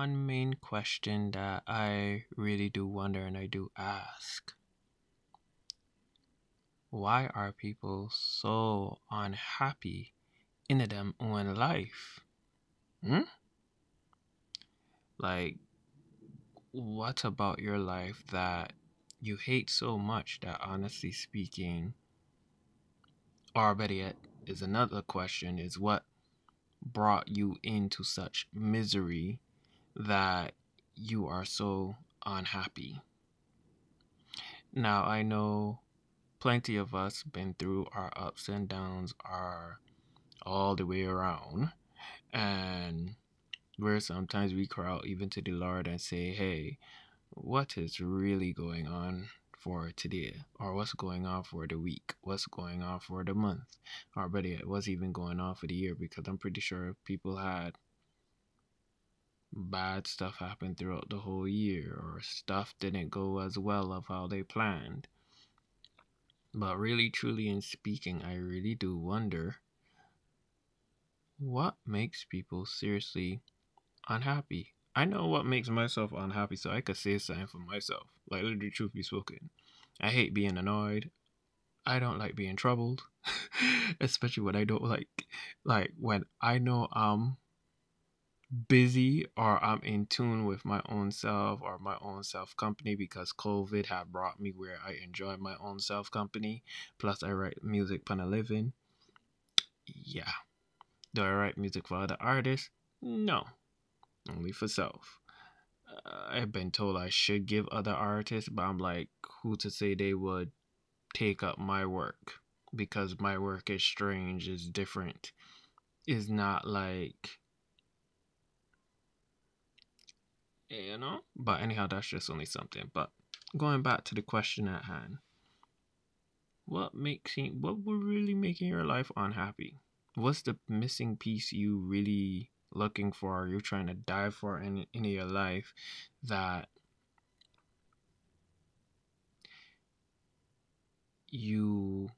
one main question that I really do wonder and I do ask. Why are people so unhappy in them own life? Hmm? Like, what about your life that you hate so much that honestly speaking, or better yet, is another question is what brought you into such misery that you are so unhappy. Now, I know plenty of us been through our ups and downs are all the way around and where sometimes we cry out even to the Lord and say, "Hey, what is really going on for today? Or what's going on for the week? What's going on for the month? Or better yet what's even going on for the year? Because i'm pretty sure people had bad stuff happened throughout the whole year or stuff didn't go as well of how they planned but really truly in speaking i really do wonder what makes people seriously unhappy I know what makes myself unhappy, so I could say something for myself. Like, literally, truth be spoken. I hate being annoyed. I don't like being troubled, especially when I don't like, like when I know I'm busy or I'm in tune with my own self or my own self company because COVID had brought me where I enjoy my own self company. Plus, I write music for a living. Yeah. Do I write music for other artists? No only for self. Uh, I've been told I should give other artists, but I'm like, who to say they would take up my work? Because my work is strange, is different, is not like, you know? But anyhow, that's just only something. But going back to the question at hand, what makes you, what would really making your life unhappy? What's the missing piece you really looking for, you're trying to dive for in, in your life that you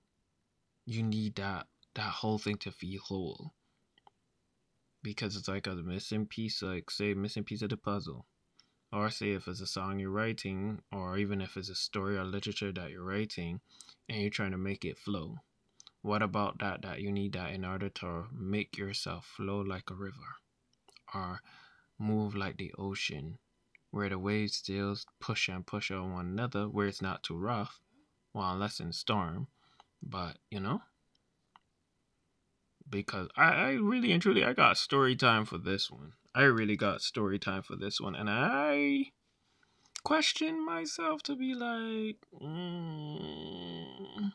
you need that that whole thing to feel whole because it's like a missing piece like say missing piece of the puzzle or say if it's a song you're writing or even if it's a story or literature that you're writing and you're trying to make it flow what about that that you need that in order to make yourself flow like a river or move like the ocean, where the waves still push and push on one another, where it's not too rough, well, unless in storm. But, you know, because I, I really and truly, I got story time for this one. I really got story time for this one. And I question myself to be like, mm,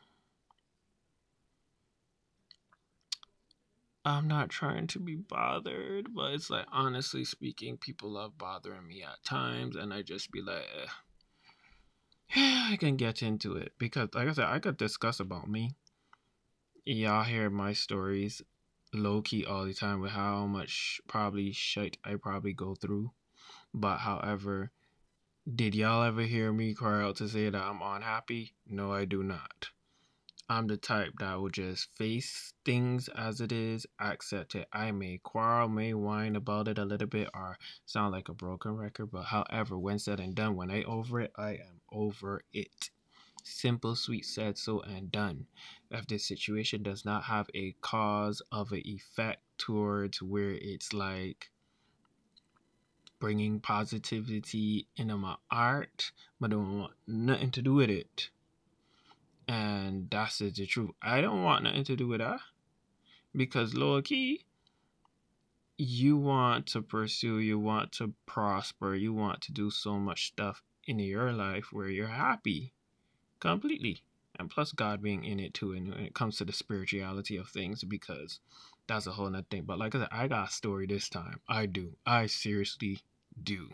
I'm not trying to be bothered, but it's like honestly speaking, people love bothering me at times, and I just be like, eh, I can get into it because, like I said, I could discuss about me. Y'all hear my stories low key all the time with how much probably shit I probably go through. But however, did y'all ever hear me cry out to say that I'm unhappy? No, I do not. I'm the type that will just face things as it is, accept it. I may quarrel, may whine about it a little bit, or sound like a broken record, but however, when said and done, when I over it, I am over it. Simple, sweet, said so, and done. If the situation does not have a cause of an effect towards where it's like bringing positivity into my art, but I don't want nothing to do with it and that's the truth. I don't want nothing to do with that. Because low key, you want to pursue, you want to prosper, you want to do so much stuff in your life where you're happy completely. And plus God being in it too, and when it comes to the spirituality of things, because that's a whole nother thing. But like I said, I got a story this time. I do. I seriously do.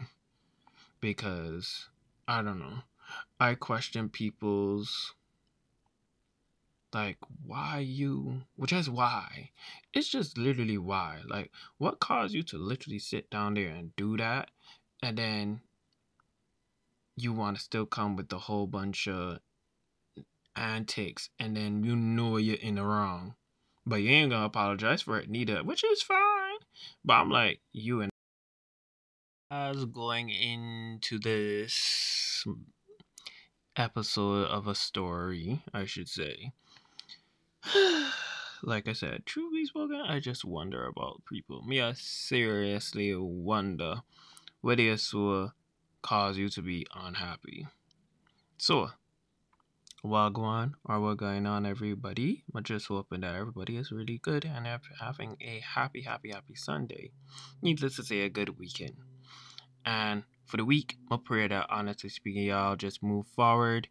Because I don't know. I question people's like why you which is why it's just literally why like what caused you to literally sit down there and do that and then you want to still come with a whole bunch of antics and then you know you're in the wrong but you ain't gonna apologize for it neither which is fine but i'm like you and as going into this episode of a story, I should say. like I said, truly spoken, I just wonder about people. Me, I seriously wonder what this will cause you to be unhappy. So, Wagwan or what going on, everybody? I'm just hoping that everybody is really good and having a happy, happy, happy Sunday. Needless to say, a good weekend. And for the week, I pray that honestly speaking, y'all just move forward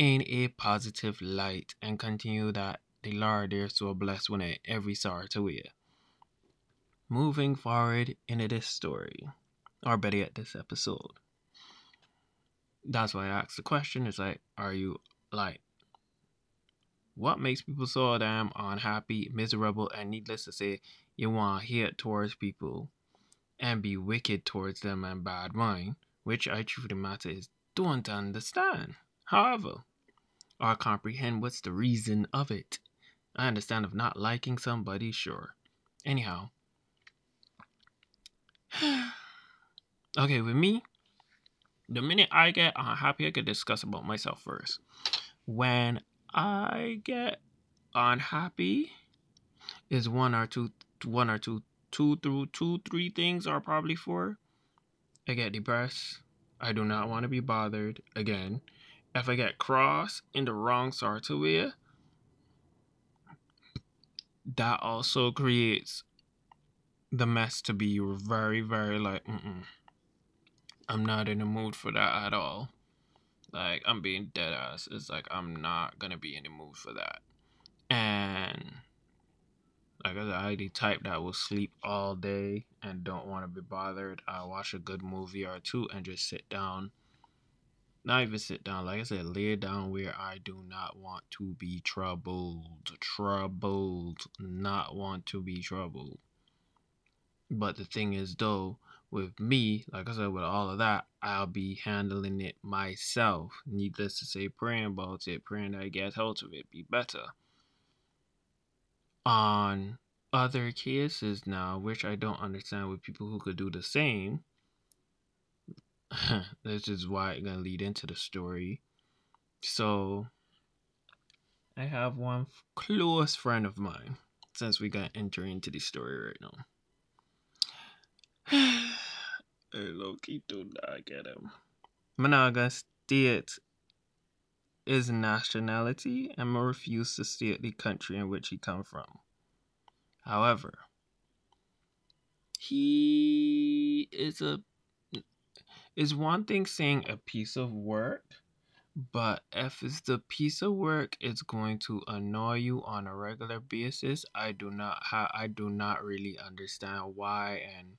in a positive light and continue that the Lord is so blessed when it every sorrow to wear. Moving forward into this story, or better yet, this episode. That's why I asked the question: Is like, are you like what makes people so damn unhappy, miserable, and needless to say, you want to hate towards people and be wicked towards them and bad mind, which I truly matter is don't understand. However, or comprehend what's the reason of it. I understand of not liking somebody, sure. Anyhow. okay, with me, the minute I get unhappy, I could discuss about myself first. When I get unhappy, is one or two, one or two, two through two, three things are probably four. I get depressed. I do not want to be bothered again. If I get cross in the wrong sort of way, that also creates the mess to be very, very like, mm-mm. I'm not in the mood for that at all. Like, I'm being dead ass. It's like, I'm not gonna be in the mood for that. And, like I the type that will sleep all day and don't want to be bothered. I watch a good movie or two and just sit down. Not even sit down. Like I said, lay down where I do not want to be troubled. Troubled. Not want to be troubled. But the thing is, though, with me, like I said, with all of that, I'll be handling it myself. Needless to say, praying about it, praying that I get hold of it, be better. On other cases now, which I don't understand with people who could do the same, this is why it's gonna lead into the story. So, I have one close friend of mine, since we got enter into the story right now. hey, Loki, do not get him. Managa state nationality and refuse to state the country in which he come from. However, he is a is one thing saying a piece of work, but if it's the piece of work it's going to annoy you on a regular basis, I do not ha- I do not really understand why and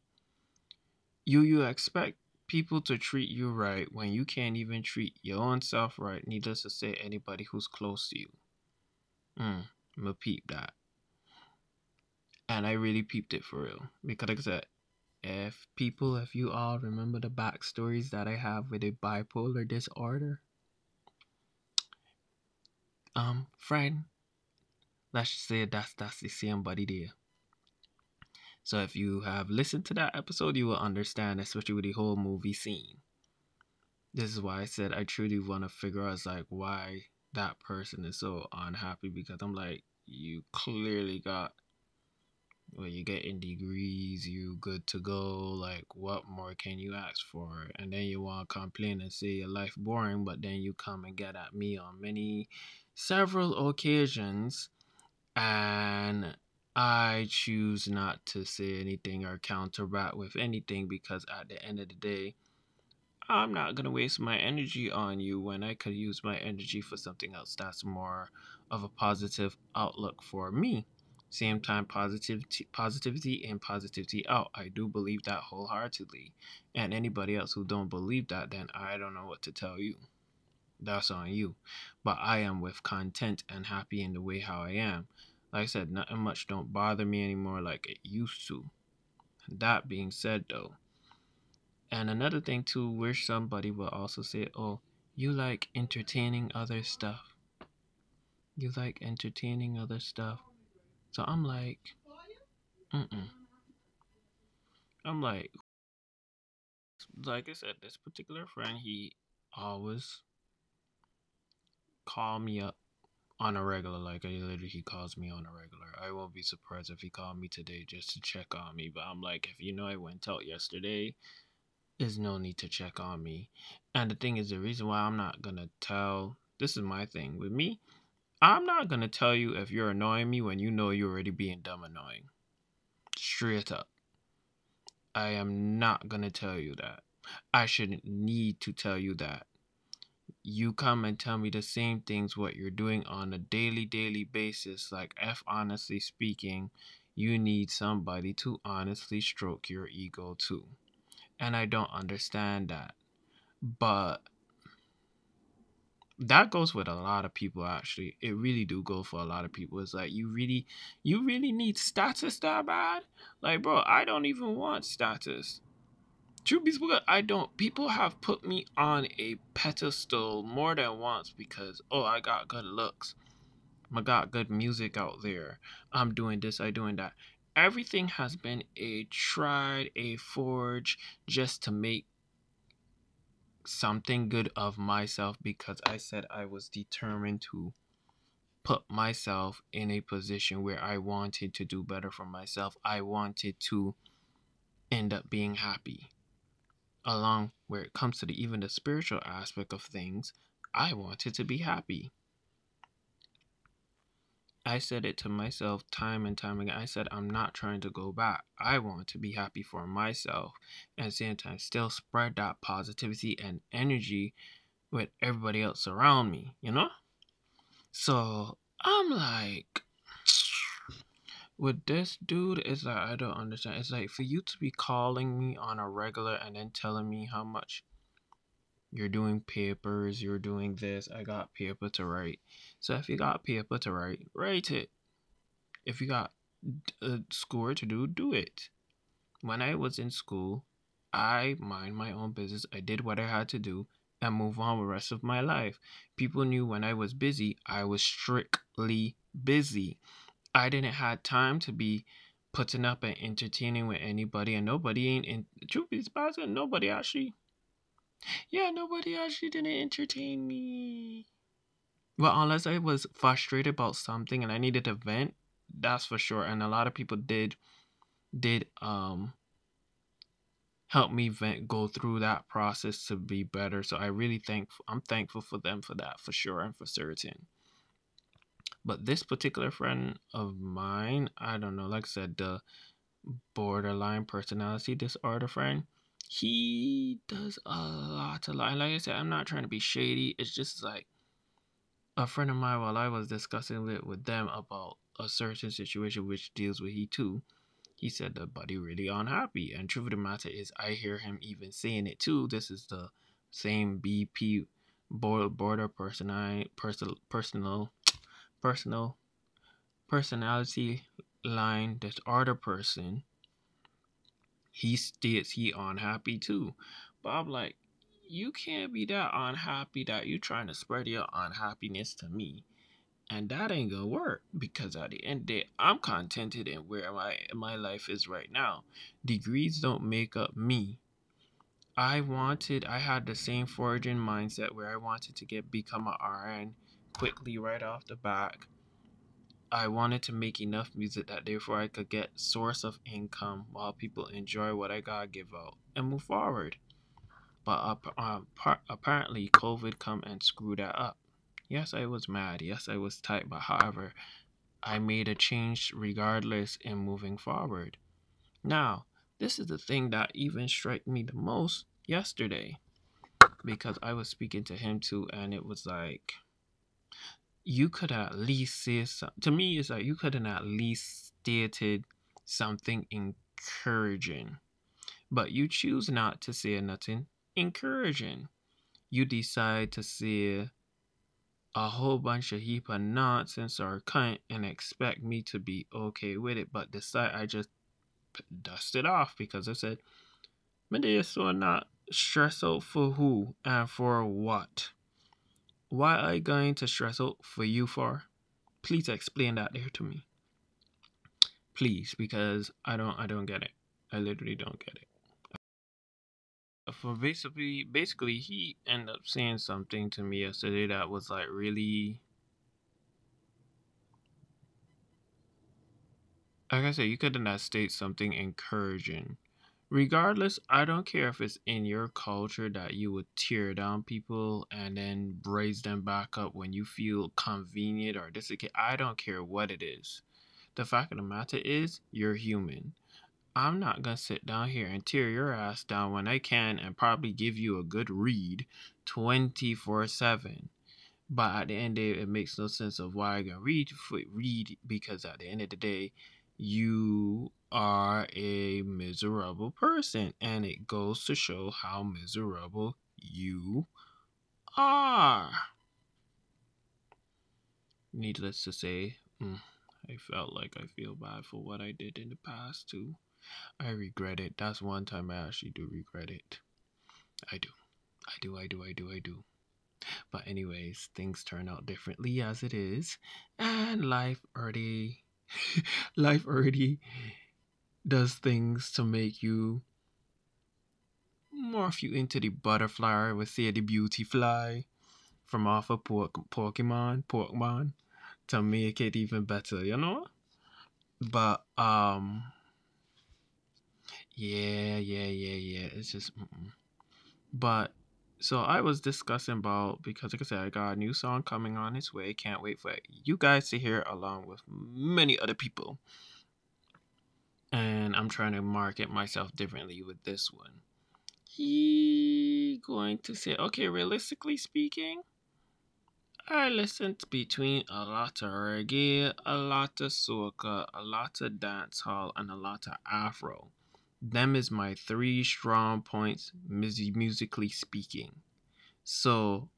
you you expect people to treat you right when you can't even treat your own self right, needless to say anybody who's close to you. Mm, I'm a peep that. And I really peeped it for real. Because like I said, if people, if you all remember the backstories that I have with a bipolar disorder, um, friend, let's just say that's that's the same body there. So if you have listened to that episode, you will understand, especially with the whole movie scene. This is why I said I truly want to figure out like why that person is so unhappy because I'm like, you clearly got well, you're getting degrees, you good to go. Like, what more can you ask for? And then you want to complain and say your life boring, but then you come and get at me on many, several occasions, and I choose not to say anything or counteract with anything because at the end of the day, I'm not going to waste my energy on you when I could use my energy for something else that's more of a positive outlook for me. Same time, positivity, positivity and positivity out. I do believe that wholeheartedly. And anybody else who don't believe that, then I don't know what to tell you. That's on you. But I am with content and happy in the way how I am. Like I said, nothing much don't bother me anymore like it used to. That being said, though, and another thing too, where somebody will also say, "Oh, you like entertaining other stuff. You like entertaining other stuff." So I'm like, mm I'm like, like I said, this particular friend, he always call me up on a regular. Like I literally, he calls me on a regular. I won't be surprised if he called me today just to check on me. But I'm like, if you know I went out yesterday, there's no need to check on me. And the thing is, the reason why I'm not gonna tell. This is my thing with me. I'm not gonna tell you if you're annoying me when you know you're already being dumb annoying. Straight up. I am not gonna tell you that. I shouldn't need to tell you that you come and tell me the same things what you're doing on a daily daily basis like f honestly speaking you need somebody to honestly stroke your ego too. And i don't understand that. But that goes with a lot of people actually. It really do go for a lot of people. It's like you really you really need status that bad? Like bro i don't even want status Truth be I don't. People have put me on a pedestal more than once because, oh, I got good looks. I got good music out there. I'm doing this, I doing that. Everything has been a tried, a forge just to make something good of myself because I said I was determined to put myself in a position where I wanted to do better for myself. I wanted to end up being happy along where it comes to the even the spiritual aspect of things, I wanted to be happy. I said it to myself time and time again. I said, I'm not trying to go back. I want to be happy for myself and at the same time still spread that positivity and energy with everybody else around me, you know? So I'm like, with this dude is like I don't understand. It's like for you to be calling me on a regular and then telling me how much you're doing papers, you're doing this, I got paper to write. So if you got paper to write, write it. If you got a score to do, do it. When I was in school, I mind my own business. I did what I had to do and move on with the rest of my life. People knew when I was busy, I was strictly busy. I didn't have time to be putting up and entertaining with anybody, and nobody ain't in. Truth be spoken, nobody actually. Yeah, nobody actually didn't entertain me. Well, unless I was frustrated about something and I needed to vent, that's for sure. And a lot of people did, did um, help me vent, go through that process to be better. So I really thank, I'm thankful for them for that, for sure and for certain. But this particular friend of mine, I don't know, like I said, the borderline personality disorder friend, he does a lot of lie. Like I said, I'm not trying to be shady. It's just like a friend of mine while I was discussing it with them about a certain situation which deals with he too. He said the buddy really unhappy. And truth of the matter is I hear him even saying it too. This is the same BP border personal personal personal personal personality line this other person, he states he unhappy too. But I'm like, you can't be that unhappy that you trying to spread your unhappiness to me. And that ain't gonna work because at the end of the day, I'm contented in where my my life is right now. Degrees don't make up me. I wanted I had the same foraging mindset where I wanted to get become a RN quickly right off the back. I wanted to make enough music that therefore I could get source of income while people enjoy what I gotta give out and move forward. But uh, apparently COVID come and screw that up. Yes, I was mad. Yes, I was tight. But however, I made a change regardless in moving forward. Now, this is the thing that even struck me the most yesterday because I was speaking to him too, and it was like you could at least say something. To me, it's like you could have at least stated something encouraging, but you choose not to say nothing encouraging. You decide to say a whole bunch of heap of nonsense or cunt and expect me to be okay with it, but decide I just dust it off because I said, Medea so not stress out for who and for what. Why are you going to stress out for you for? Please explain that there to me. Please, because I don't I don't get it. I literally don't get it. for basically basically he ended up saying something to me yesterday that was like really like I said, you could not state something encouraging. Regardless, I don't care if it's in your culture that you would tear down people and then raise them back up when you feel convenient or this. I don't care what it is. The fact of the matter is, you're human. I'm not gonna sit down here and tear your ass down when I can and probably give you a good read 24 7. But at the end of the day, it makes no sense of why I can read read because at the end of the day, you are a miserable person, and it goes to show how miserable you are. Needless to say, mm, I felt like I feel bad for what I did in the past too. I regret it. That's one time I actually do regret it. I do. I do, I do, I do, I do. But anyways, things turn out differently as it is. And life already life already does things to make you morph you into the butterfly, would say the Beautifly from off of Pokemon, Pokemon, to make it even better, you know? But um yeah, yeah, yeah, yeah. It's just, mm-mm. but so I was discussing about because, like I said, I got a new song coming on its way. Can't wait for you guys to hear, along with many other people. And I'm trying to market myself differently with this one. He going to say, okay, realistically speaking, I listened between a lot of reggae, a lot of soca, a lot of dancehall, and a lot of afro them is my three strong points musically speaking. So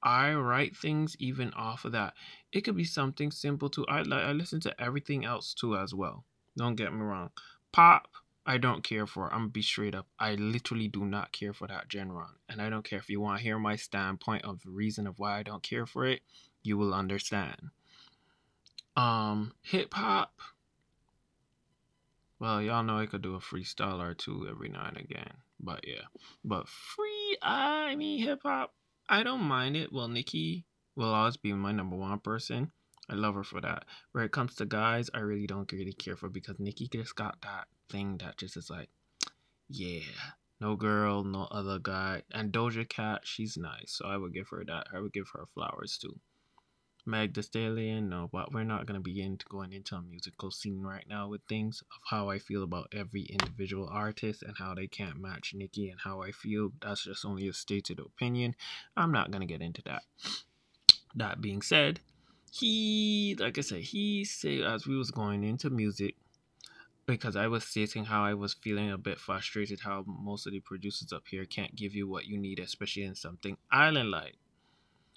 i write things even off of that. It could be something simple too. I i listen to everything else too as well. Don't get me wrong. Pop i don't care for. I'm gonna be straight up. I literally do not care for that genre and i don't care if you want to hear my standpoint of the reason of why i don't care for it you will understand. Um hip hop well, y'all know I could do a freestyle or two every now and again. But yeah. But free, I mean, hip hop, I don't mind it. Well, Nicki will always be my number one person. I love her for that. Where it comes to guys, I really don't really care for because Nicki just got that thing that just is like, yeah, no girl, no other guy. And Doja Cat, she's nice, so I would give her that. I would give her flowers too. Meg Stallion, no, but we're not gonna begin to going into a musical scene right now with things of how I feel about every individual artist and how they can't match Nicki and how I feel. That's just only a stated opinion. I'm not gonna get into that. That being said, he, like I said, he said as we was going into music, because I was stating how I was feeling a bit frustrated how most of the producers up here can't give you what you need, especially in something island like.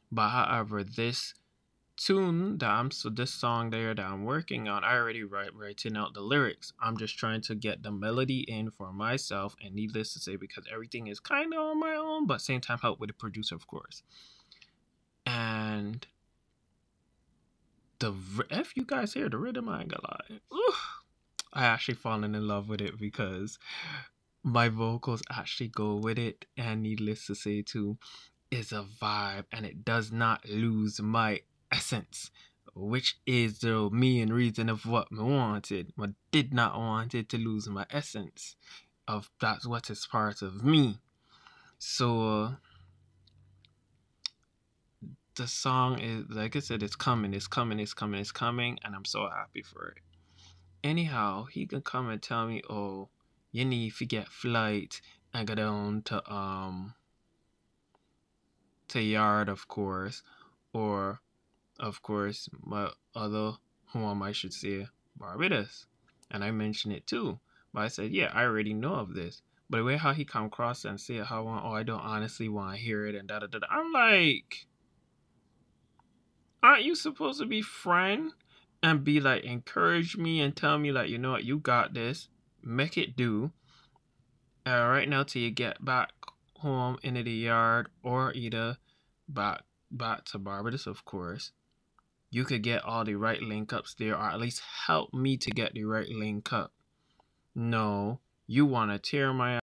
But however, this tune that I'm so this song there that I'm working on, I already write writing out the lyrics. I'm just trying to get the melody in for myself, and needless to say, because everything is kind of on my own, but same time help with the producer, of course. And the if you guys hear the rhythm, I ain't gonna lie, Ooh, I actually fallen in love with it because my vocals actually go with it, and needless to say, too, is a vibe, and it does not lose my essence, which is the main reason of what I wanted. I did not want it to lose my essence of that's what is part of me. So the song is like I said, it's coming, it's coming, it's coming, it's coming, and I'm so happy for it. Anyhow, he can come and tell me, oh, you need to get flight and go down to um to yard of course or of course, my other home, I should say, Barbados. And I mentioned it too. But I said, yeah, I already know of this. But the way how he come across and say how oh I don't honestly want to hear it and da da da. I'm like, aren't you supposed to be friend and be like encourage me and tell me like you know what you got this, make it do. Uh, right now till you get back home into the yard or either back back to Barbados of course you could get all the right link ups there, or at least help me to get the right link up. No, you want to tear my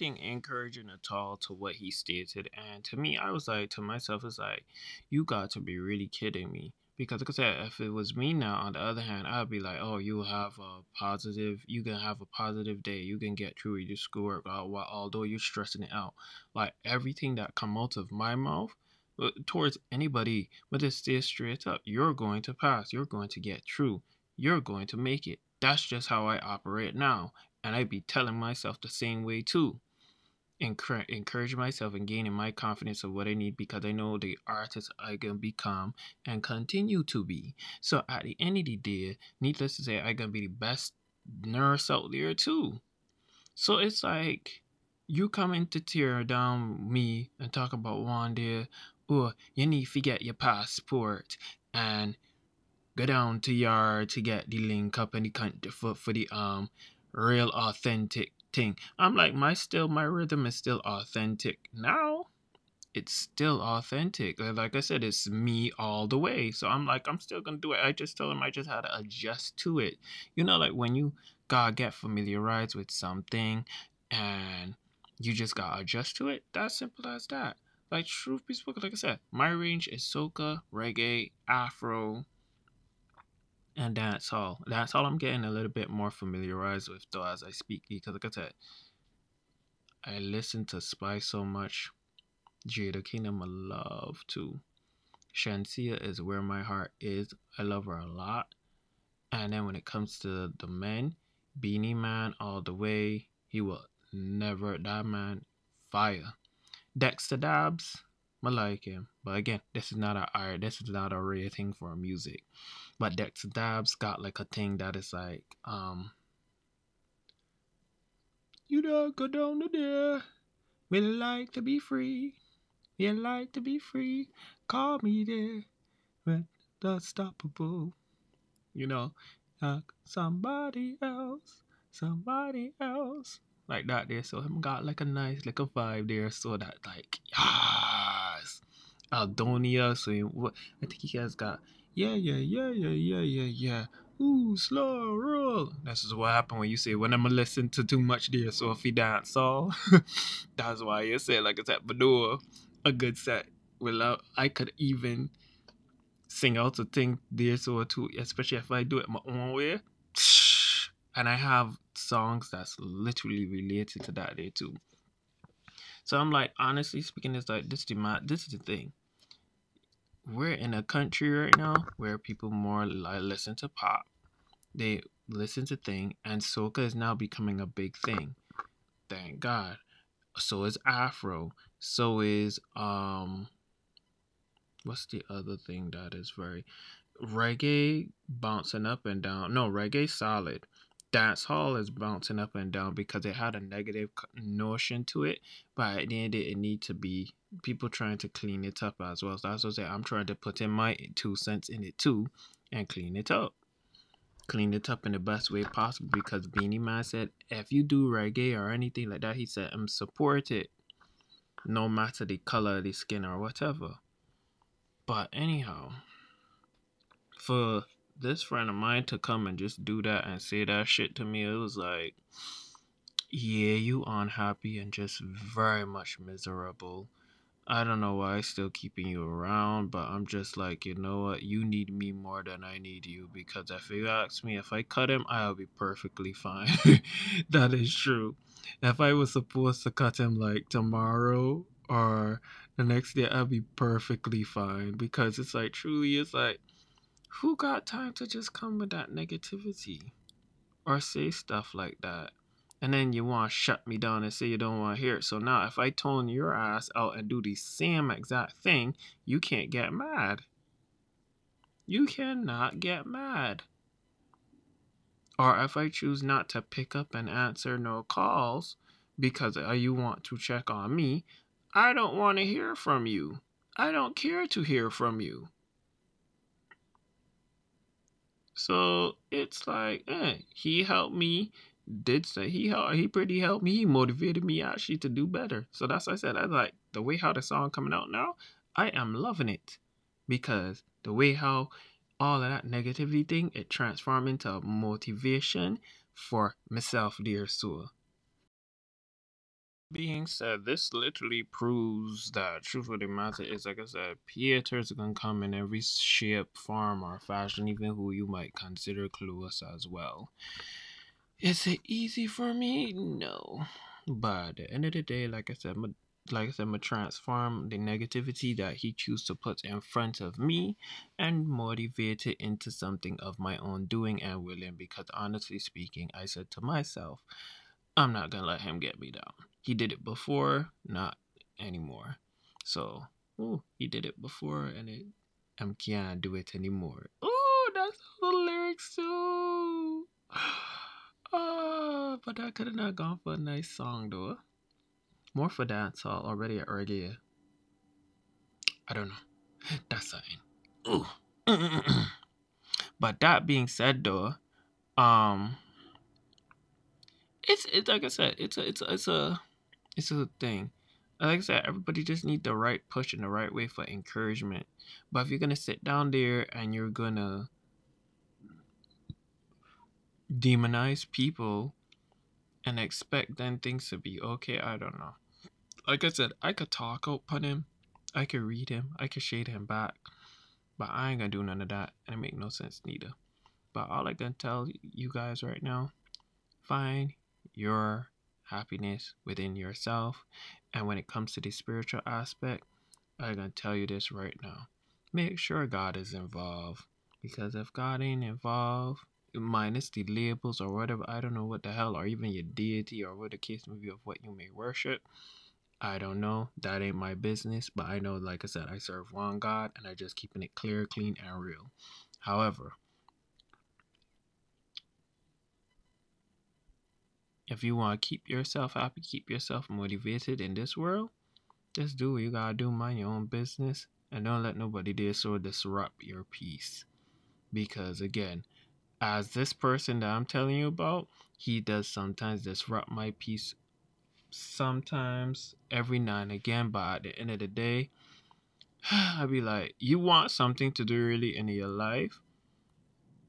anything encouraging at all to what he stated. And to me, I was like, to myself, it's like, you got to be really kidding me. Because, like I said, if it was me now, on the other hand, I'd be like, oh, you have a positive, you can have a positive day. You can get through your schoolwork, uh, although you're stressing it out. Like, everything that come out of my mouth Uh, towards anybody, but just stay straight up. You're going to pass. You're going to get through. You're going to make it. That's just how I operate now. And I be telling myself the same way too. encourage myself and gaining my confidence of what I need because I know the artist I can become and continue to be. So at the end of the day, needless to say, I can be the best nurse out there too. So it's like you coming to tear down me and talk about one day, oh, you need to get your passport and go down to yard to get the link up and the country for, for the um real authentic thing. I'm like, my still, my rhythm is still authentic now. It's still authentic. Like I said, it's me all the way. So I'm like, I'm still gonna do it. I just told him I just had to adjust to it. You know, like when you gotta get familiarized with something and you just gotta adjust to it. That's simple as that. Like truth be spoken, like I said, my range is soca, reggae, afro, and that's all. That's all I'm getting a little bit more familiarized with though as I speak because like I said, I listen to Spice so much. Jada Kingdom I love too. Shenseea is where my heart is. I love her a lot. And then when it comes to the men, Beenie Man all the way. He will never that man fire. Dexta Daps, I like him. But again, this is not a art. This is not a real thing for music. But Dexta Daps got like a thing that is like, um, you don't go down to there. We like to be free. We like to be free. Call me there. The unstoppable. You know, like somebody else, somebody else. Like that there. So him got like a nice like a vibe there. So that like, yes. Aldonia. So he, I think he has got yeah, yeah, yeah, yeah, yeah, yeah, yeah. Ooh, slow roll. This is what happened when you say when I'm going listen to too much there, so if he dance all, that's why you say like it's at but a good set. Well, I could even sing out a thing there so too, especially if I do it my own way. And I have songs that's literally related to that day too. So I'm like, honestly speaking, it's like this is the this is the thing we're in a country right now where people more like listen to pop. They listen to thing, and soca is now becoming a big thing. Thank God. So is Afro. So is um. What's the other thing that is very reggae bouncing up and down? No, reggae solid dance hall is bouncing up and down because it had a negative notion to it, but at the end it need to be people trying to clean it up as well. So that's what I say. I'm trying to put in my two cents in it too and clean it up. Clean it up in the best way possible because Beenie Man said if you do reggae or anything like that, he said I'm um, support it. No matter the color of the skin or whatever. But anyhow, for this friend of mine to come and just do that and say that shit to me, it was like, yeah, you unhappy and just very much miserable. I don't know why I'm still keeping you around, but I'm just like, you know what? You need me more than I need you because if you ask me if I cut him, I'll be perfectly fine. that is true. If I was supposed to cut him like tomorrow or the next day, I'll be perfectly fine because it's like, truly, it's like, who got time to just come with that negativity or say stuff like that? And then you want to shut me down and say you don't want to hear it. So now, if I tone your ass out and do the same exact thing, you can't get mad. You cannot get mad. Or if I choose not to pick up and answer no calls because uh, you want to check on me, I don't want to hear from you. I don't care to hear from you. So it's like, eh, he helped me. Did say he helped, he pretty helped me. He motivated me actually to do better. So that's what I said. I like the way how the song coming out now. I am loving it because the way how all of that negativity thing it transformed into motivation for myself, dear soul. Being said, this literally proves that truth of the matter is, like I said, Pieters gonna come in every shape, form, or fashion, even who you might consider close as well. Is it easy for me? No. But at the end of the day, like I said, like I said, gonna transform the negativity that he chooses to put in front of me and motivate it into something of my own doing and willing. Because honestly speaking, I said to myself, I'm not gonna let him get me down. He did it before, not anymore. So, ooh, he did it before, and it, I can't do it anymore. Ooh, that's the lyrics too. Oh, but that could have not gone for a nice song though. More for dancehall already at reggae. I don't know. That's something. Ooh. but that being said though, um it's it's like I said, it's a it's a it's a it's a thing. Like I said, everybody just need the right push in the right way for encouragement. But if you're gonna sit down there and you're gonna demonize people and expect then things to be okay, I don't know. Like I said, I could talk upon him, I could read him, I could shade him back, but I ain't gonna do none of that, and it make no sense neither. But all I can tell you guys right now, find your happiness within yourself. And when it comes to the spiritual aspect, I'm going to tell you this right now. Make sure God is involved. Because if God ain't involved, minus the labels or whatever, I don't know what the hell, or even your deity or what the case may be of what you may worship. I don't know. That ain't my business. But I know, like I said, I serve one God and I just keeping it clear, clean, and real. However, if you want to keep yourself happy, keep yourself motivated in this world, just do what you gotta do, mind your own business, and don't let nobody there so disrupt your peace. Because again, as this person that I'm telling you about, he does sometimes disrupt my peace. Sometimes, every now and again, but at the end of the day, I'd be like, you want something to do really in your life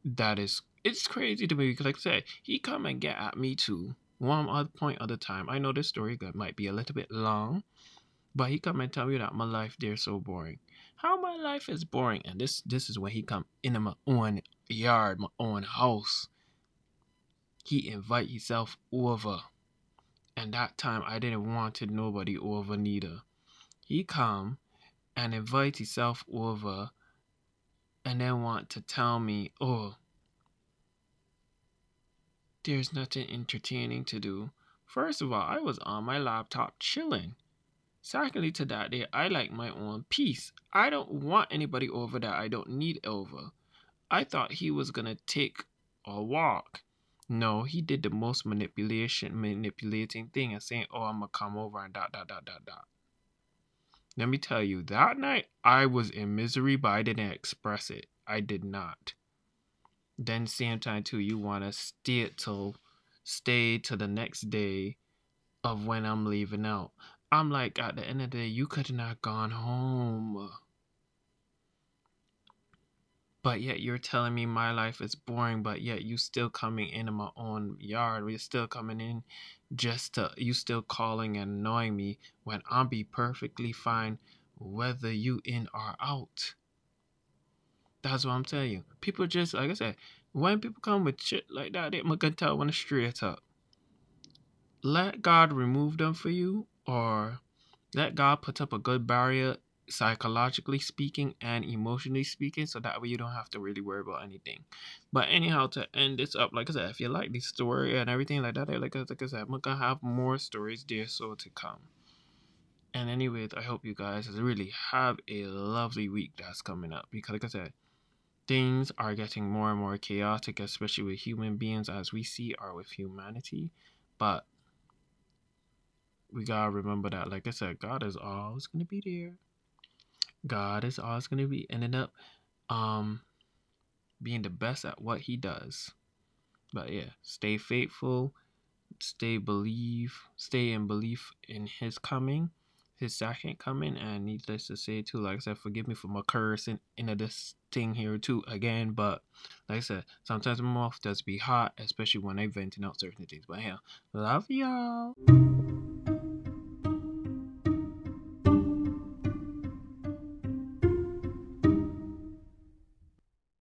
that is it's crazy to me because like I said, he come and get at me too one other point at a time. I know this story might be a little bit long, but he come and tell me that my life there so boring. How my life is boring, and this this is when he come into my own yard, my own house. He invite himself over, and that time I didn't wanted nobody over neither. He come and invite himself over, and then want to tell me, oh, there's nothing entertaining to do. First of all, I was on my laptop chilling. Secondly, to that day, I like my own peace. I don't want anybody over that I don't need over. I thought he was gonna take a walk. No, he did the most manipulation, manipulating thing and saying, "Oh, I'm gonna come over and dot dot dot dot dot." Let me tell you, that night I was in misery, but I didn't express it. I did not. Then same time too, you want to stay till stay to the next day of when I'm leaving out. I'm like, at the end of the day, you could not gone home. But yet you're telling me my life is boring, but yet you still coming into my own yard. We're still coming in just to you still calling and annoying me when I'll be perfectly fine whether you in or out. That's what I'm telling you. People just like I said, when people come with shit like that, they can tell when it's straight up. Let God remove them for you, or let God put up a good barrier, psychologically speaking and emotionally speaking, so that way you don't have to really worry about anything. But anyhow, to end this up, like I said, if you like this story and everything like that, like, like I said, I'm gonna have more stories there so to come. And anyways, I hope you guys really have a lovely week that's coming up because, like I said, things are getting more and more chaotic, especially with human beings as we see are with humanity. But we gotta remember that, like I said, God is always gonna be there. God is always gonna be ending up um being the best at what he does. But yeah, stay faithful, stay believe, stay in belief in his coming his second coming. And needless to say, too, like I said, forgive me for my cursing into this thing here too again. But like I said, sometimes my mouth does be hot, especially when I venting out certain things. But yeah, love y'all.